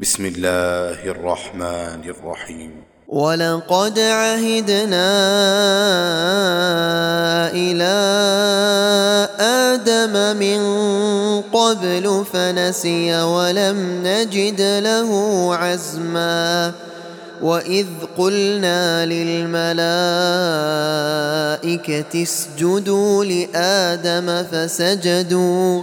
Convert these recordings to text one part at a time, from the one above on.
بسم الله الرحمن الرحيم ولقد عهدنا إلى آدم من قبل فنسي ولم نجد له عزما وإذ قلنا للملائكة اسجدوا لآدم فسجدوا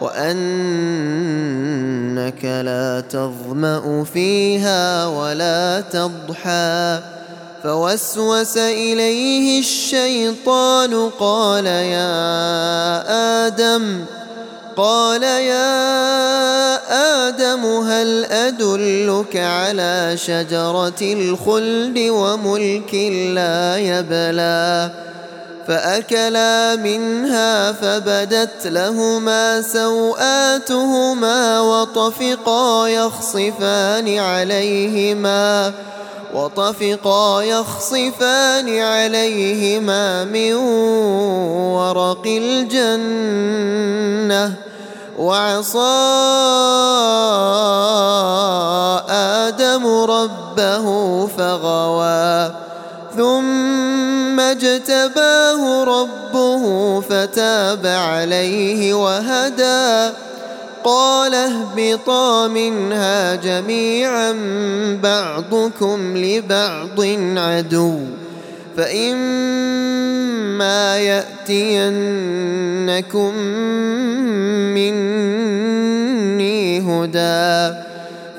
وأنك لا تظمأ فيها ولا تضحى. فوسوس إليه الشيطان قال يا آدم قال يا آدم هل أدلك على شجرة الخلد وملك لا يبلى؟ فأكلا منها فبدت لهما سوآتهما وطفقا يخصفان عليهما وطفقا يخصفان عليهما من ورق الجنة وعصى آدم ربه فغوى ثم اجتباه ربه فتاب عليه وهدى. قال اهبطا منها جميعا بعضكم لبعض عدو. فإما يأتينكم مني هدى.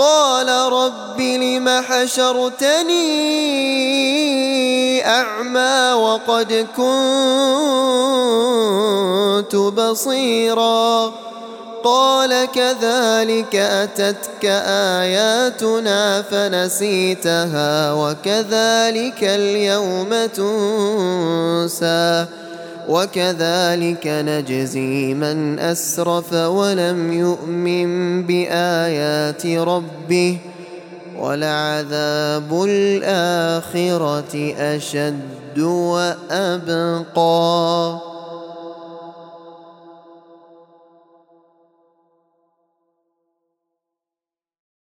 قال رب لم حشرتني أعمى وقد كنت بصيرا قال كذلك أتتك آياتنا فنسيتها وكذلك اليوم تنسى وكذلك نجزي من أسرف ولم يؤمن بآيات ربه ولعذاب الآخرة أشد وأبقى.